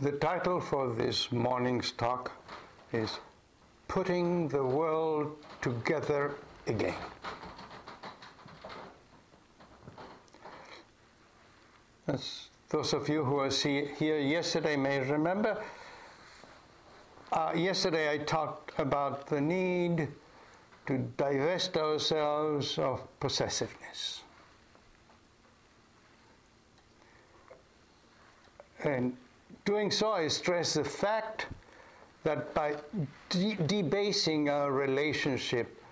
The title for this morning's talk is Putting the World Together Again. As those of you who were here yesterday may remember, uh, yesterday I talked about the need to divest ourselves of possessiveness. And doing so, I stress the fact that by de- debasing our relationship,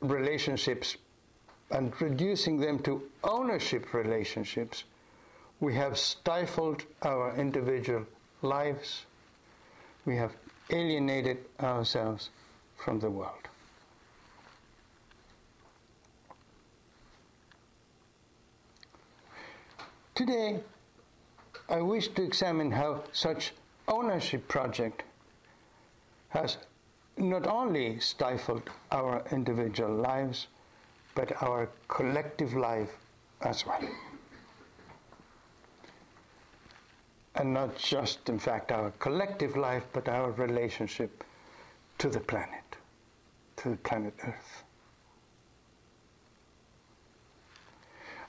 relationships and reducing them to ownership relationships, we have stifled our individual lives. We have alienated ourselves from the world. Today, I wish to examine how such ownership project has not only stifled our individual lives, but our collective life as well. And not just, in fact, our collective life, but our relationship to the planet, to the planet Earth.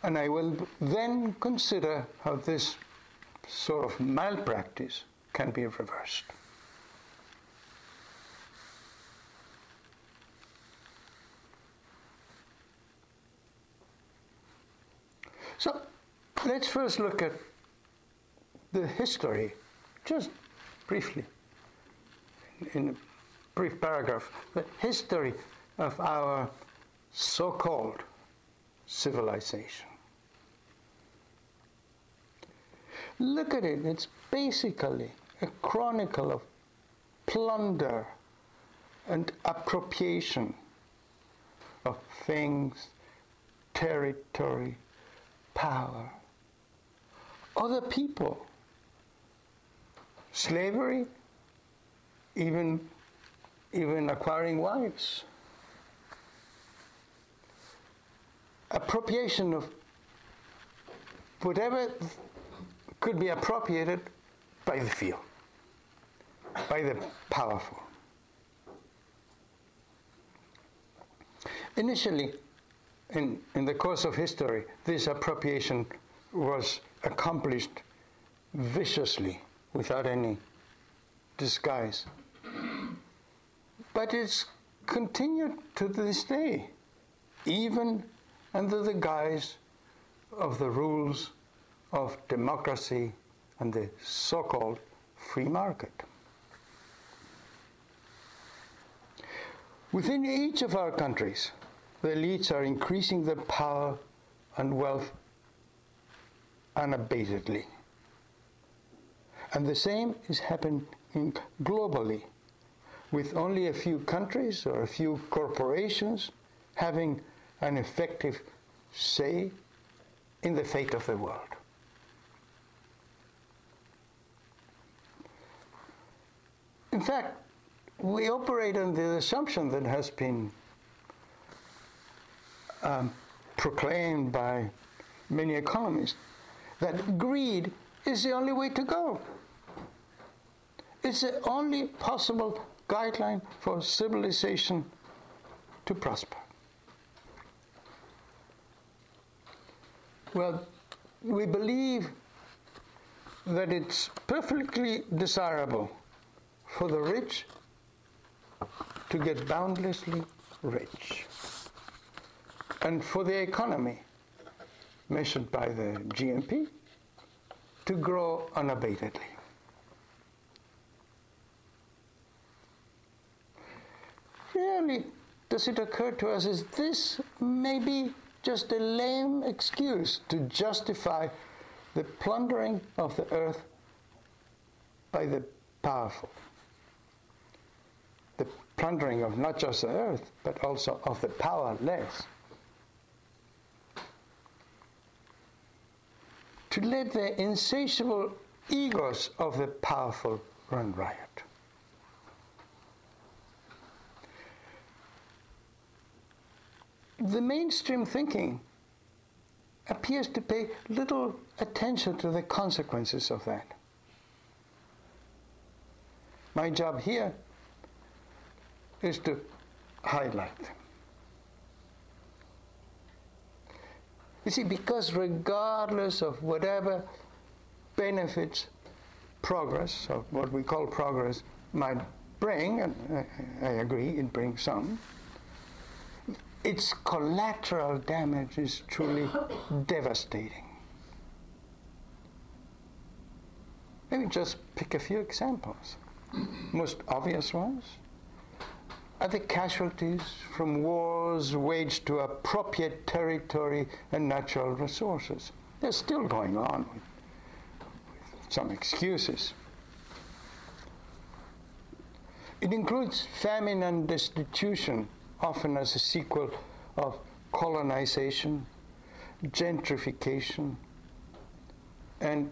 And I will then consider how this sort of malpractice can be reversed. So let's first look at the history, just briefly, in a brief paragraph, the history of our so called civilization. Look at it, it's basically a chronicle of plunder and appropriation of things, territory, power, other people, slavery, even, even acquiring wives, appropriation of whatever could be appropriated by the few, by the powerful. Initially, in, in the course of history, this appropriation was accomplished viciously without any disguise. But it's continued to this day, even under the guise of the rules of democracy and the so called free market. Within each of our countries, the elites are increasing their power and wealth unabatedly. And the same is happening globally, with only a few countries or a few corporations having an effective say in the fate of the world. In fact, we operate on the assumption that has been um, proclaimed by many economists that greed is the only way to go. It's the only possible guideline for civilization to prosper. Well, we believe that it's perfectly desirable for the rich to get boundlessly rich. And for the economy, measured by the GNP, to grow unabatedly. Rarely does it occur to us is this maybe just a lame excuse to justify the plundering of the earth by the powerful plundering of not just the earth, but also of the powerless. To let the insatiable egos of the powerful run riot. The mainstream thinking appears to pay little attention to the consequences of that. My job here is to highlight them. You see, because regardless of whatever benefits progress, or what we call progress, might bring, and I agree, it brings some, its collateral damage is truly devastating. Let me just pick a few examples. Most obvious ones the casualties from wars waged to appropriate territory and natural resources. They're still going on with, with some excuses. It includes famine and destitution, often as a sequel of colonization, gentrification, and,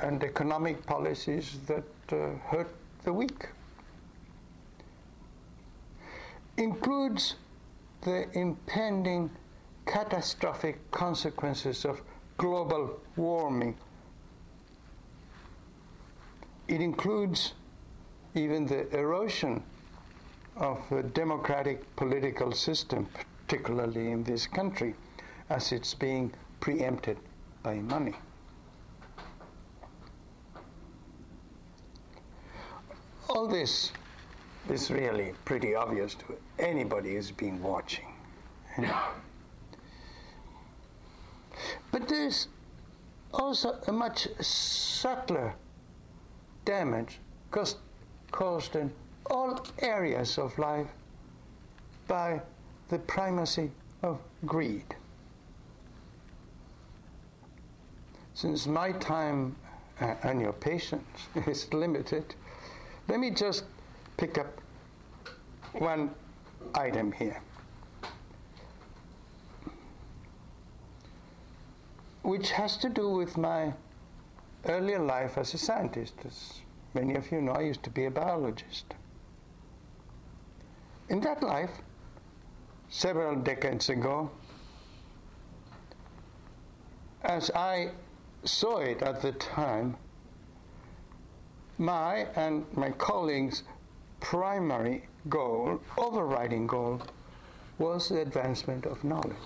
and economic policies that uh, hurt the weak includes the impending catastrophic consequences of global warming. It includes even the erosion of the democratic political system, particularly in this country, as it's being preempted by money. All this is really pretty obvious to anybody who's been watching. But there's also a much subtler damage caused, caused in all areas of life by the primacy of greed. Since my time uh, and your patience is limited, let me just pick up one item here, which has to do with my earlier life as a scientist. As many of you know, I used to be a biologist. In that life, several decades ago, as I saw it at the time, my and my colleagues' primary goal, overriding goal, was the advancement of knowledge.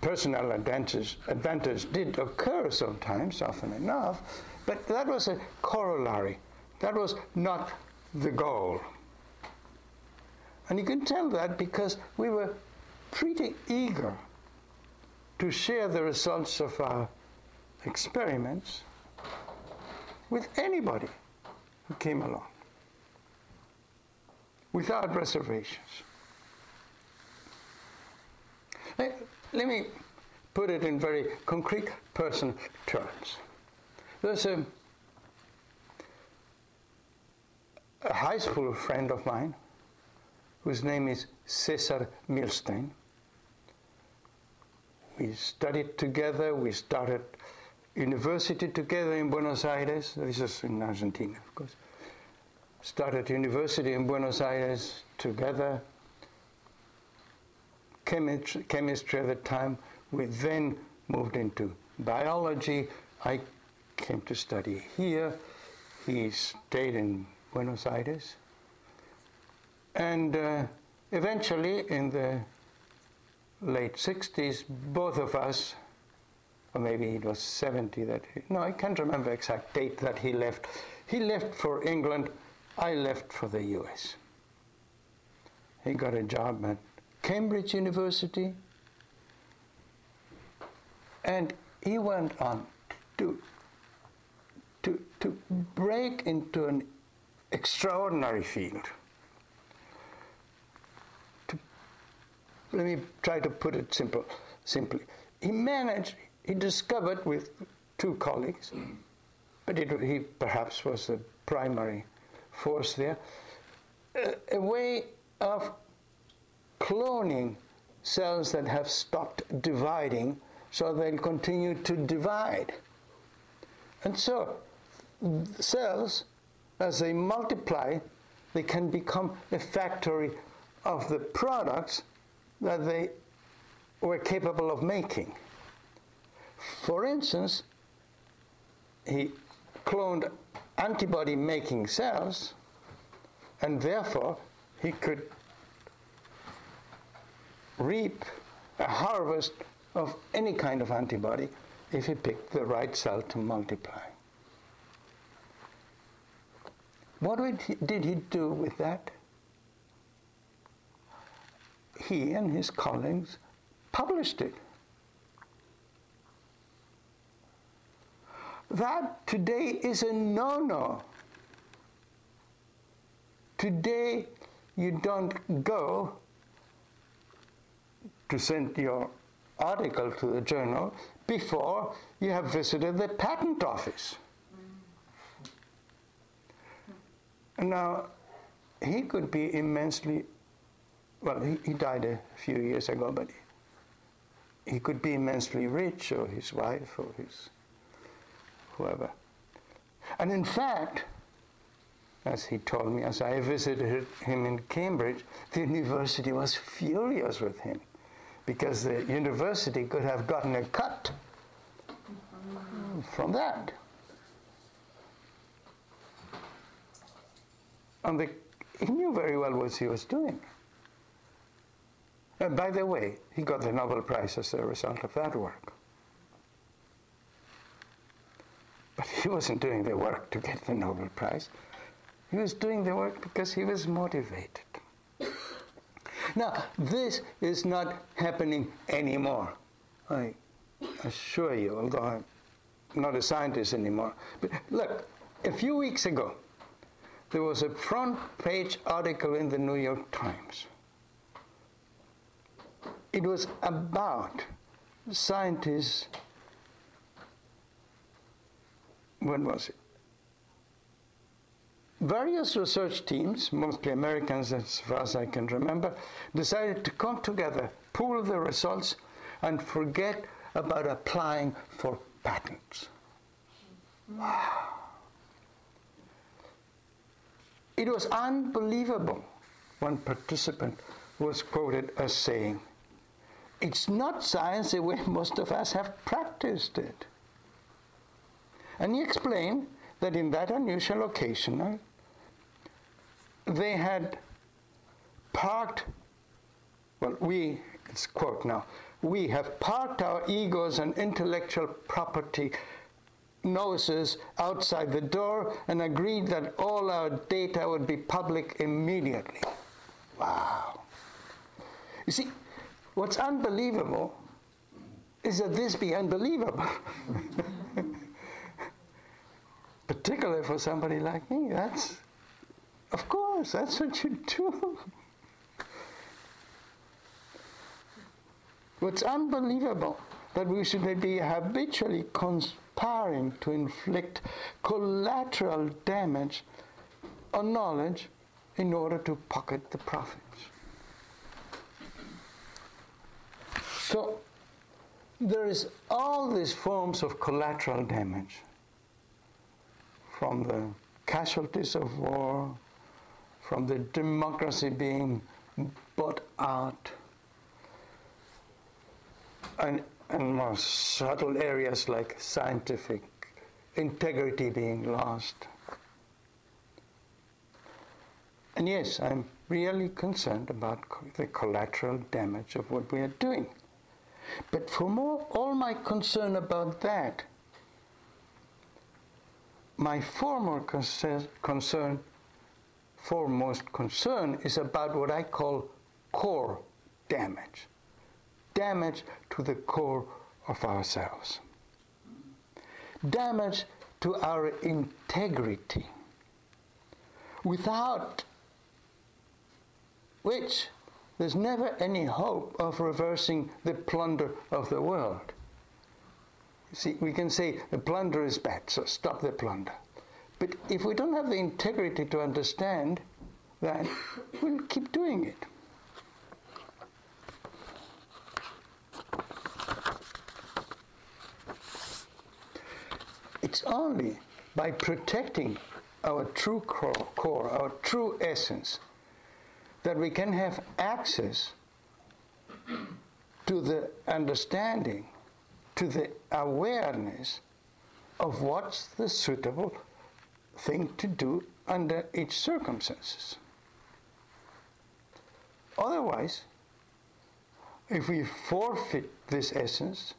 Personal advantage, advantage did occur sometimes, often enough, but that was a corollary. That was not the goal. And you can tell that because we were pretty eager to share the results of our experiments with anybody who came along without reservations. Let, let me put it in very concrete personal terms. There's a, a high school friend of mine whose name is Cesar Milstein. We studied together, we started university together in Buenos Aires. This is in Argentina, of course. Started university in Buenos Aires together. Chemistry, chemistry at the time. We then moved into biology. I came to study here. He stayed in Buenos Aires. And uh, eventually, in the late 60s, both of us or maybe it was 70 that he, no, I can't remember exact date that he left. He left for England, I left for the US. He got a job at Cambridge University, and he went on to, to, to break into an extraordinary field. To, let me try to put it simple, simply. He managed, he discovered with two colleagues, mm. but it, he perhaps was the primary force there, a, a way of cloning cells that have stopped dividing so they'll continue to divide. And so cells, as they multiply, they can become a factory of the products that they were capable of making. For instance, he cloned antibody making cells, and therefore he could reap a harvest of any kind of antibody if he picked the right cell to multiply. What did he do with that? He and his colleagues published it. That today is a no no. Today, you don't go to send your article to the journal before you have visited the patent office. Now, he could be immensely, well, he, he died a few years ago, but he, he could be immensely rich, or his wife, or his whoever. And in fact, as he told me, as I visited him in Cambridge, the university was furious with him because the university could have gotten a cut from that. And the, he knew very well what he was doing. And by the way, he got the Nobel Prize as a result of that work. But he wasn't doing the work to get the Nobel Prize. He was doing the work because he was motivated. Now, this is not happening anymore. I assure you, although I'm not a scientist anymore. But look, a few weeks ago, there was a front page article in the New York Times. It was about scientists when was it? Various research teams, mostly Americans as far as I can remember, decided to come together, pool the results, and forget about applying for patents. Wow. It was unbelievable. One participant was quoted as saying, It's not science the way most of us have practiced it. And he explained that in that unusual occasion, they had parked, well, we, it's quote now, we have parked our egos and intellectual property noses outside the door and agreed that all our data would be public immediately. Wow. You see, what's unbelievable is that this be unbelievable. particularly for somebody like me. That's, of course, that's what you do. What's unbelievable that we should be habitually conspiring to inflict collateral damage on knowledge in order to pocket the profits. So there is all these forms of collateral damage from the casualties of war, from the democracy being bought out, and, more subtle areas like scientific integrity being lost. And yes, I'm really concerned about the collateral damage of what we are doing. But for more, all my concern about that my former concern, foremost concern is about what I call core damage. Damage to the core of ourselves. Damage to our integrity. Without which there's never any hope of reversing the plunder of the world. See, we can say the plunder is bad, so stop the plunder. But if we don't have the integrity to understand that, we'll keep doing it. It's only by protecting our true core, our true essence, that we can have access to the understanding to the awareness of what's the suitable thing to do under each circumstances. Otherwise, if we forfeit this essence,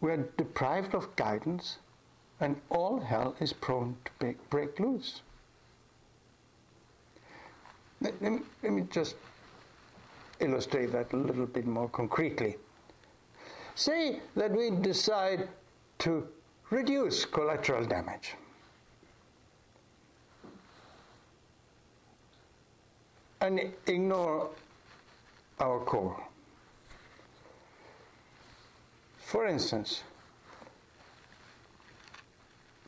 we are deprived of guidance and all hell is prone to break, loose. Let, me, let me just illustrate that a little bit more concretely. Say that we decide to reduce collateral damage. And ignore our core. For instance,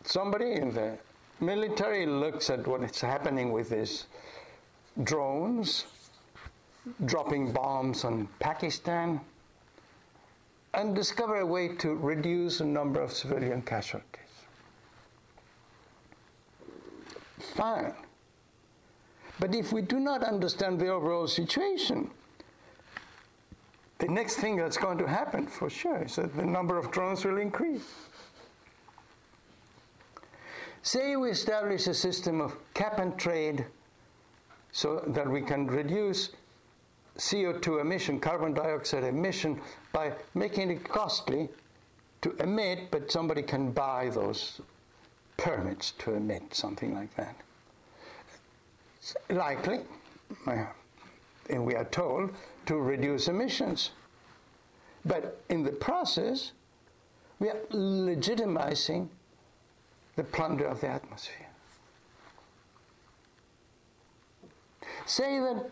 somebody in the military looks at what is happening with these drones dropping bombs on Pakistan and discover a way to reduce the number of civilian casualties. Fine. But if we do not understand the overall situation, the next thing that's going to happen for sure is that the number of drones will increase. Say we establish a system of cap and trade so that we can reduce CO2 emission, carbon dioxide emission, by making it costly to emit, but somebody can buy those permits to emit, something like that. It's likely, and we are told, to reduce emissions. But in the process, we are legitimizing the plunder of the atmosphere. Say that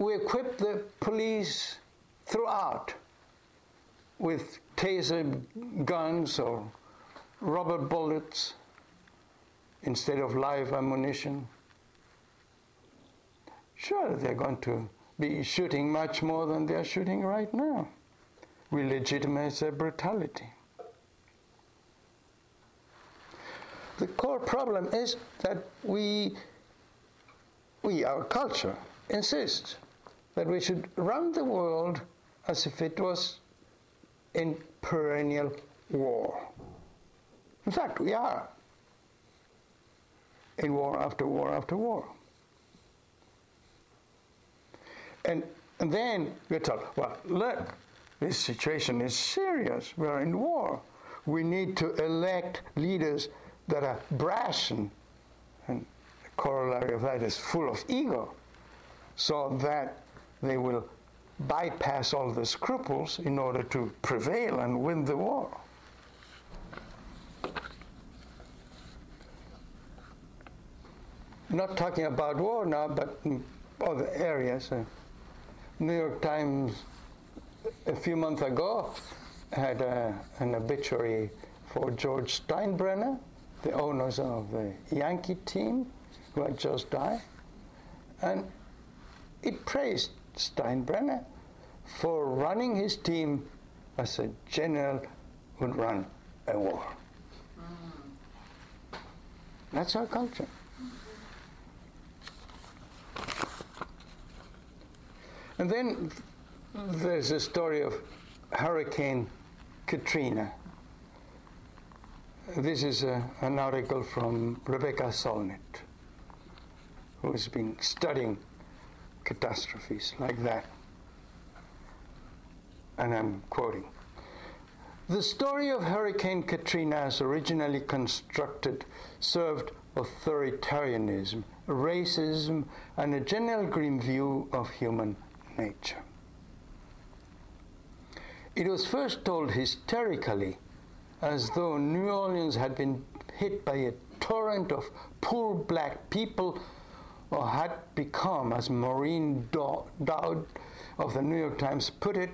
we equip the police throughout with taser guns or rubber bullets instead of live ammunition. Sure, they're going to be shooting much more than they're shooting right now. We legitimize their brutality. The core problem is that we, we, our culture, insists that we should run the world as if it was in perennial war. In fact, we are in war after war after war. And, and then we're told, well, look, this situation is serious. We're in war. We need to elect leaders that are brash and, and the corollary of that is full of ego so that they will bypass all the scruples in order to prevail and win the war. Not talking about war now, but other areas. Uh, New York Times a few months ago had a, uh, an obituary for George Steinbrenner, the owners of the Yankee team, who had just died. And it praised Steinbrenner for running his team as a general would run a war. Mm. That's our culture. And then there's a story of Hurricane Katrina. This is a, an article from Rebecca Solnit, who has been studying catastrophes like that. And I'm quoting The story of Hurricane Katrina, as originally constructed, served authoritarianism, racism, and a general grim view of human nature. It was first told hysterically, as though New Orleans had been hit by a torrent of poor black people or had become, as Maureen Dowd of the New York Times put it,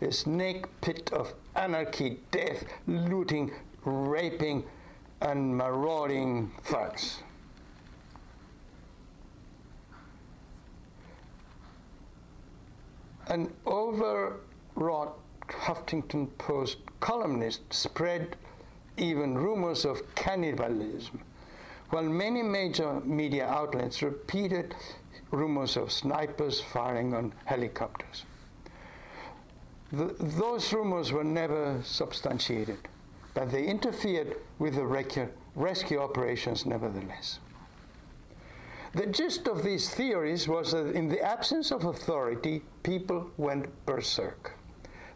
a snake pit of anarchy, death, looting, raping, and marauding thugs. An overwrought Huffington Post columnist spread even rumors of cannibalism while many major media outlets repeated rumors of snipers firing on helicopters. The, those rumors were never substantiated. but they interfered with the rescue operations nevertheless. The gist of these theories was that in the absence of authority, people went berserk.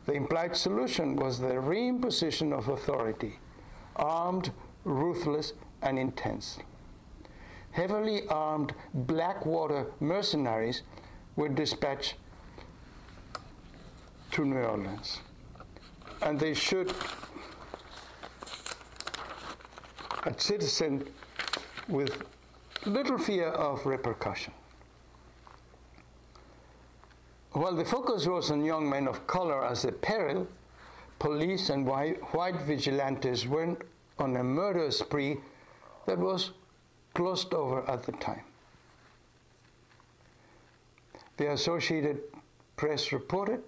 The implied solution was the reimposition of authority, armed, ruthless, and intense. Heavily armed Blackwater mercenaries were dispatched to New Orleans. And they should, a citizen with little fear of repercussion. While the focus was on young men of color as a peril, police and white, white vigilantes went on a murder spree that was closed over at the time. The Associated Press reported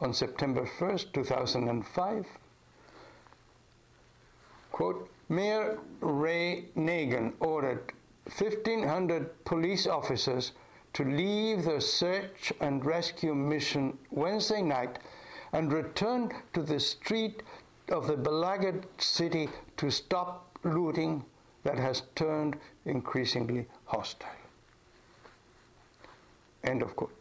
on September 1st, 2005, quote, Mayor Ray Nagin ordered 1,500 police officers to leave the search and rescue mission Wednesday night and return to the street of the beleaguered city to stop looting that has turned increasingly hostile. End of quote.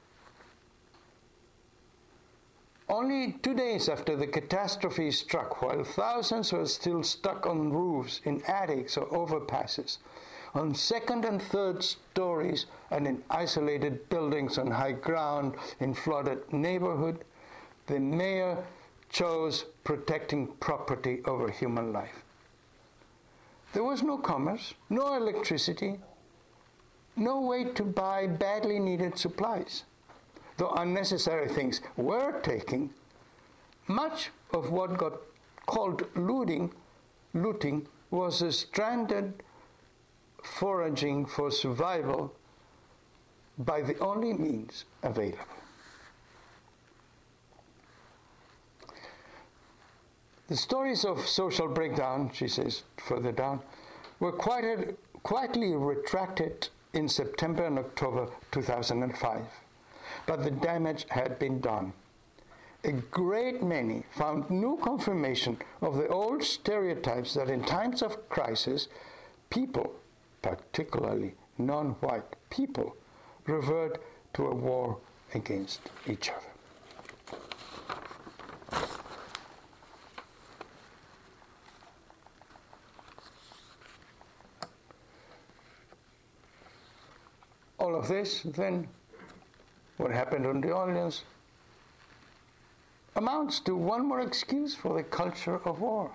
Only two days after the catastrophe struck, while thousands were still stuck on roofs, in attics, or overpasses, on second and third stories and in isolated buildings on high ground in flooded neighborhood, the mayor chose protecting property over human life. There was no commerce, no electricity, no way to buy badly needed supplies. Though unnecessary things were taken, much of what got called looting, looting was a stranded foraging for survival by the only means available. The stories of social breakdown, she says further down, were quietly retracted in September and October 2005, but the damage had been done. A great many found new confirmation of the old stereotypes that in times of crisis, people particularly non white people, revert to a war against each other. All of this, then, what happened on the Orleans, amounts to one more excuse for the culture of war.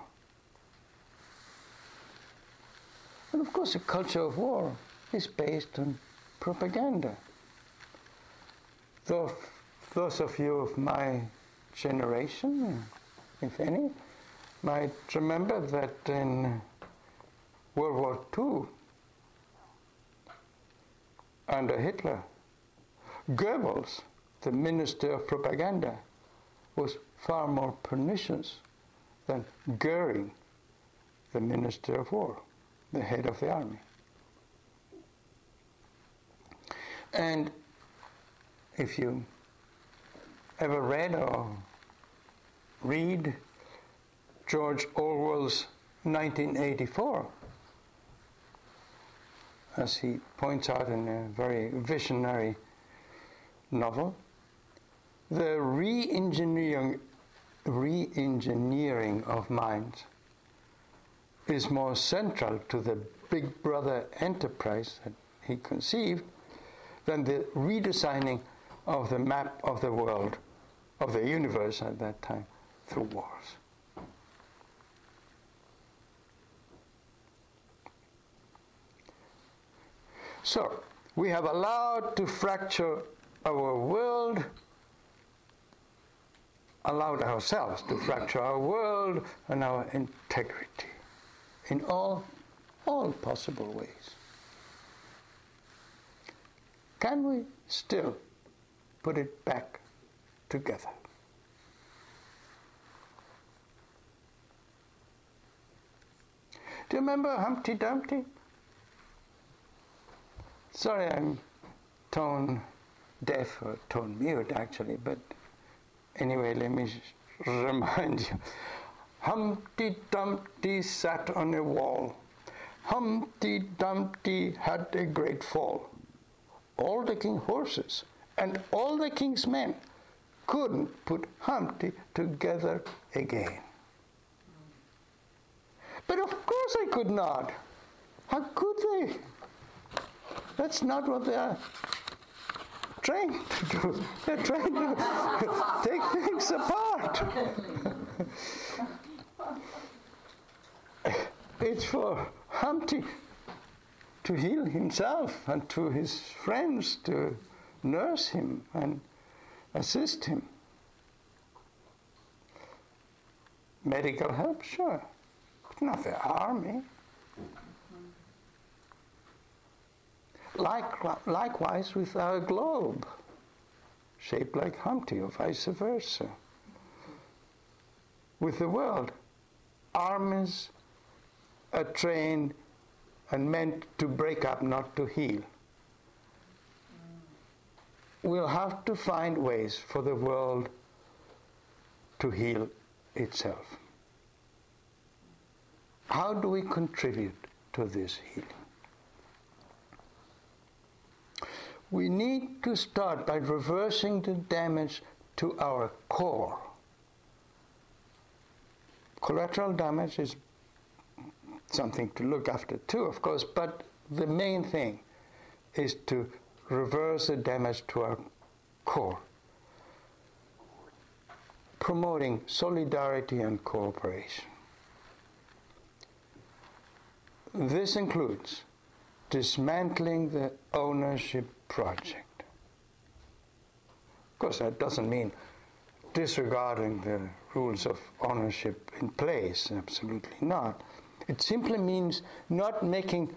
And of course, a culture of war is based on propaganda. Those, those of you of my generation, if any, might remember that in World War II, under Hitler, Goebbels, the minister of propaganda, was far more pernicious than Goering, the minister of war the head of the army. And if you ever read or read George Orwell's 1984, as he points out in a very visionary novel, the re-engineering, re-engineering of minds is more central to the Big Brother enterprise that he conceived than the redesigning of the map of the world, of the universe at that time, through wars. So, we have allowed to fracture our world, allowed ourselves to fracture our world and our integrity in all, all possible ways. Can we still put it back together? Do you remember Humpty Dumpty? Sorry, I'm tone deaf or tone mute actually, but anyway, let me remind you. Humpty Dumpty sat on a wall. Humpty Dumpty had a great fall. All the king's horses and all the king's men couldn't put Humpty together again. But of course I could not. How could they? That's not what they are trained to do. They're trained to take things apart. it's for Humpty to heal himself and to his friends to nurse him and assist him. Medical help, sure, but not the army. Like, likewise with our globe, shaped like Humpty or vice versa. With the world, armies are trained and meant to break up, not to heal. We'll have to find ways for the world to heal itself. How do we contribute to this healing? We need to start by reversing the damage to our core. Collateral damage is something to look after too, of course, but the main thing is to reverse the damage to our core, promoting solidarity and cooperation. This includes dismantling the ownership project. Of course, that doesn't mean disregarding the rules of ownership in place, absolutely not. It simply means not making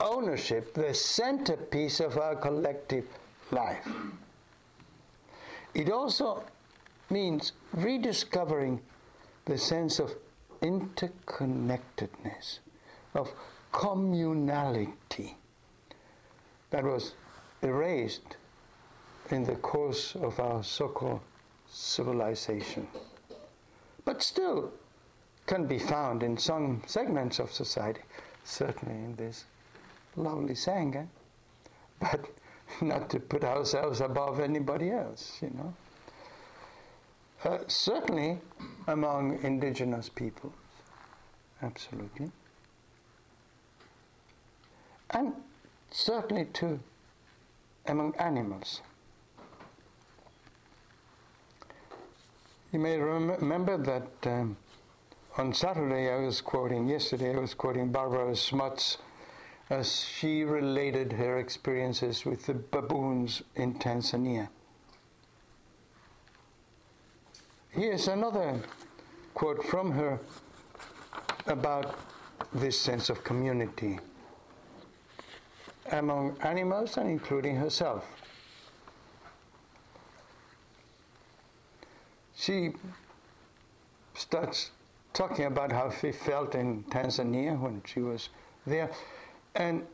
ownership the centerpiece of our collective life. It also means rediscovering the sense of interconnectedness, of communality that was erased in the course of our so called civilization, but still can be found in some segments of society, certainly in this lovely Sangha, but not to put ourselves above anybody else, you know. Uh, certainly among indigenous peoples, absolutely. And certainly too among animals. You may rem- remember that um, on Saturday I was quoting, yesterday I was quoting Barbara Smuts as she related her experiences with the baboons in Tanzania. Here's another quote from her about this sense of community among animals and including herself. She starts talking about how she felt in Tanzania when she was there and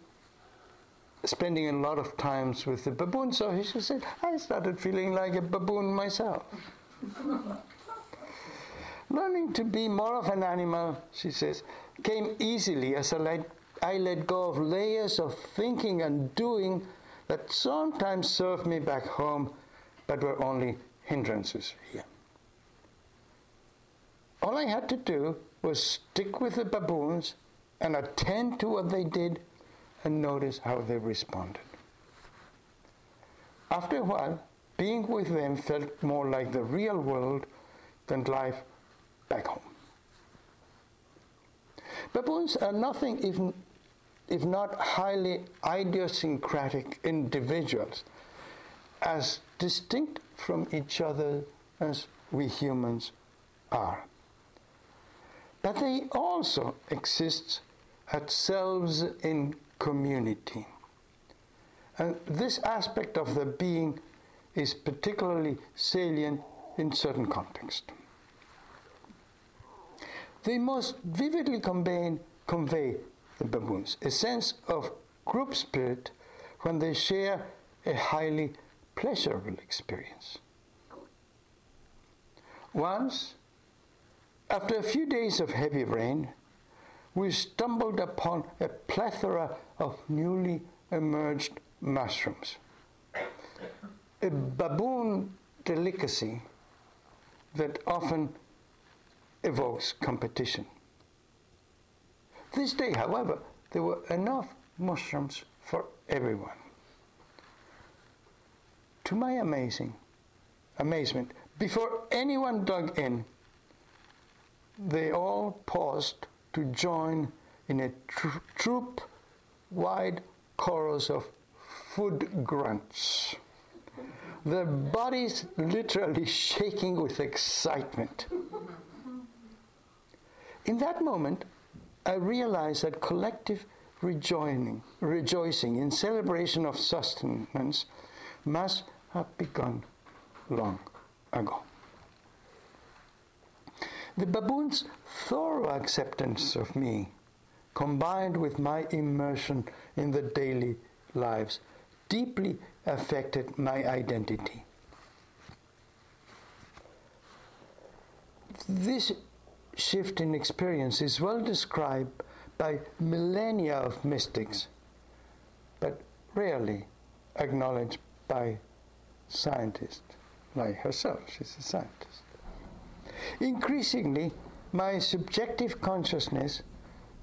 spending a lot of times with the baboon. So she said, I started feeling like a baboon myself. Learning to be more of an animal, she says, came easily as a let I let go of layers of thinking and doing that sometimes served me back home, but were only hindrances here. All I had to do was stick with the baboons and attend to what they did and notice how they responded. After a while, being with them felt more like the real world than life back home. Baboons are nothing even if not highly idiosyncratic individuals, as distinct from each other as we humans are. But they also exist as selves in community. And this aspect of the being is particularly salient in certain contexts. They most vividly convey, convey the baboons, a sense of group spirit when they share a highly pleasurable experience. Once, After a few days of heavy rain, we stumbled upon a plethora of newly emerged mushrooms. A baboon delicacy that often evokes competition. This day, however, there were enough mushrooms for everyone. To my amazing amazement, before anyone dug in, they all paused to join in a tr- troop wide chorus of food grunts. Their bodies literally shaking with excitement. In that moment, I realized that collective rejoicing, rejoicing in celebration of sustenance must have begun long ago. The baboon's thorough acceptance of me, combined with my immersion in the daily lives, deeply affected my identity. This shift in experience is well described by millennia of mystics, but rarely acknowledged by scientists like herself. She's a scientist. Increasingly, my subjective consciousness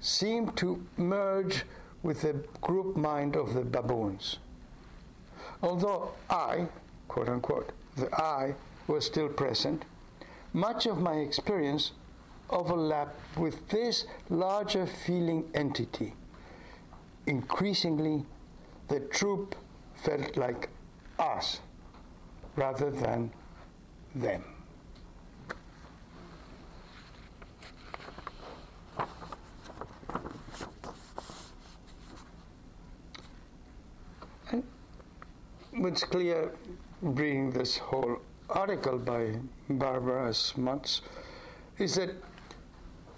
seemed to merge with the group mind of the baboons. Although I, quote unquote, the I was still present, much of my experience overlapped with this larger feeling entity. Increasingly, the troop felt like us rather than them. And what's clear reading this whole article by Barbara Smuts is that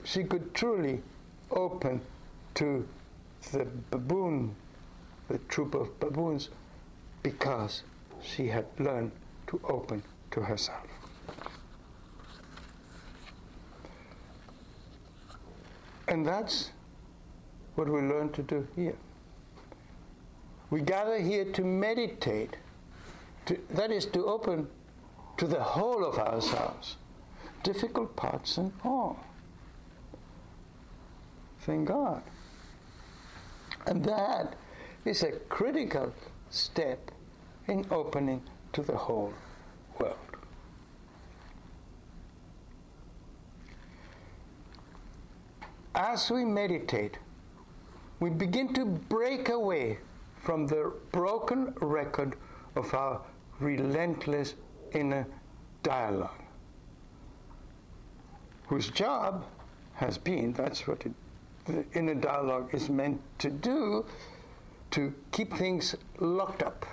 she could truly open to the baboon, the troop of baboons, because she had learned to open to herself. And that's what we learn to do here. We gather here to meditate, to, that is, to open to the whole of ourselves, difficult parts and all. Thank God. And that is a critical step in opening to the whole world. As we meditate, we begin to break away from the broken record of our relentless inner dialogue, whose job has been that's what it, the inner dialogue is meant to do to keep things locked up,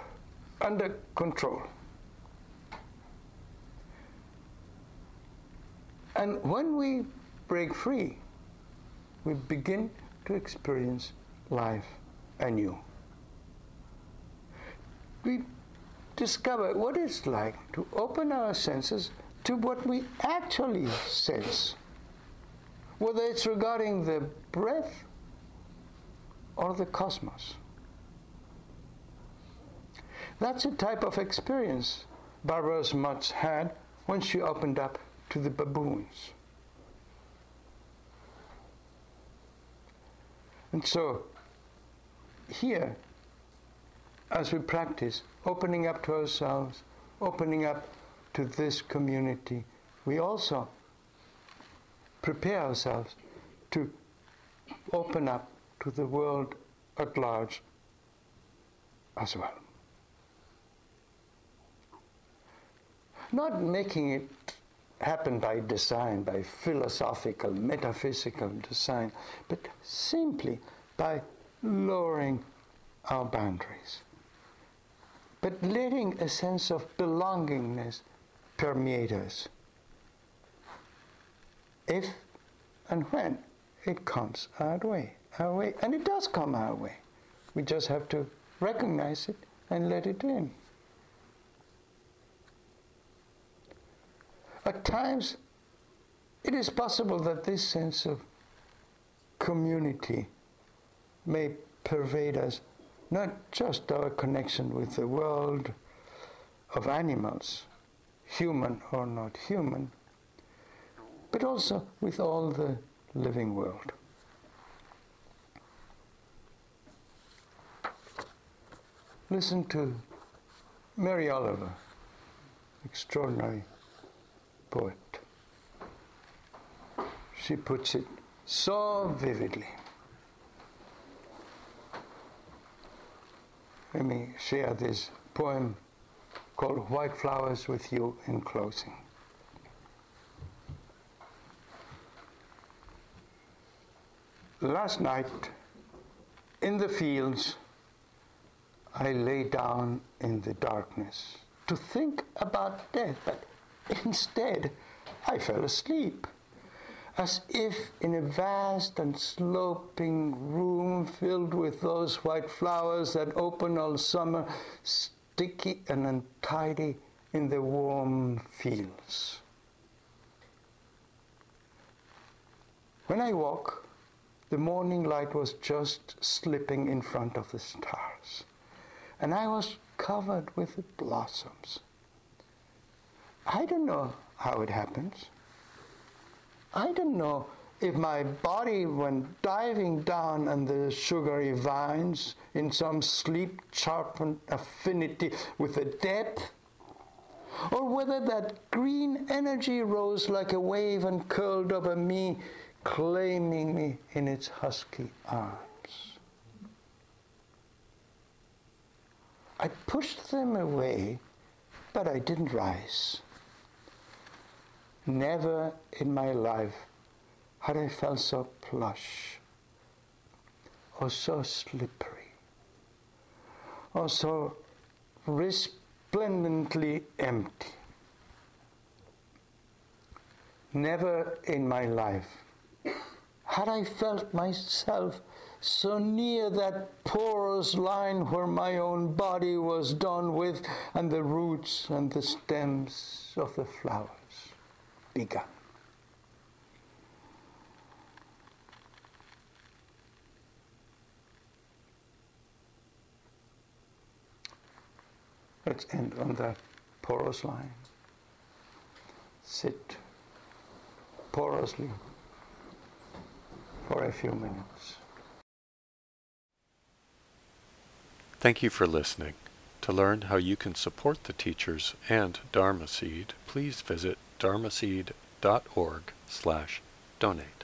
under control. And when we break free, we begin to experience life anew we discover what it's like to open our senses to what we actually sense, whether it's regarding the breath or the cosmos. That's a type of experience Barbara Smuts had when she opened up to the baboons. And so, here, as we practice opening up to ourselves, opening up to this community, we also prepare ourselves to open up to the world at large as well. Not making it happen by design, by philosophical, metaphysical design, but simply by lowering our boundaries but letting a sense of belongingness permeate us. If and when it comes our way, our way, and it does come our way, we just have to recognize it and let it in. At times, it is possible that this sense of community may pervade us, not just our connection with the world of animals, human or not human, but also with all the living world. Listen to Mary Oliver, extraordinary poet. She puts it so vividly. Let me share this poem called White Flowers with you in closing. Last night in the fields, I lay down in the darkness to think about death, but instead I fell asleep, as if in a vast and sloping room filled with those white flowers that open all summer, sticky and untidy in the warm fields. When I woke, the morning light was just slipping in front of the stars and I was covered with blossoms. I don't know how it happens. I don't know if my body went diving down on the sugary vines in some sleep sharpened affinity with the depth, or whether that green energy rose like a wave and curled over me, claiming me in its husky arms. I pushed them away, but I didn't rise. Never in my life had I felt so plush, or so slippery, or so resplendently empty. Never in my life had I felt myself so near that porous line where my own body was done with and the roots and the stems of the flowers begun. Let's end on that porous line. Sit porously for a few minutes. Thank you for listening. To learn how you can support the teachers and Dharma Seed, please visit dharmaseed.org slash donate.